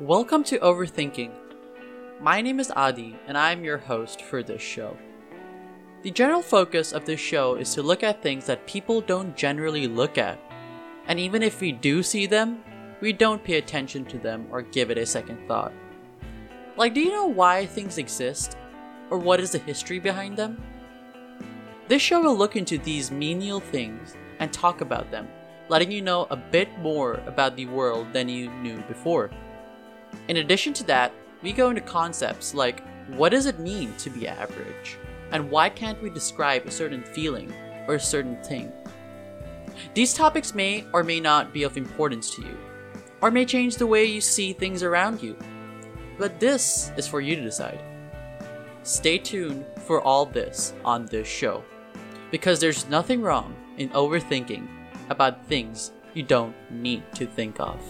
Welcome to Overthinking. My name is Adi, and I'm your host for this show. The general focus of this show is to look at things that people don't generally look at. And even if we do see them, we don't pay attention to them or give it a second thought. Like, do you know why things exist? Or what is the history behind them? This show will look into these menial things and talk about them, letting you know a bit more about the world than you knew before. In addition to that, we go into concepts like what does it mean to be average? And why can't we describe a certain feeling or a certain thing? These topics may or may not be of importance to you, or may change the way you see things around you. But this is for you to decide. Stay tuned for all this on this show, because there's nothing wrong in overthinking about things you don't need to think of.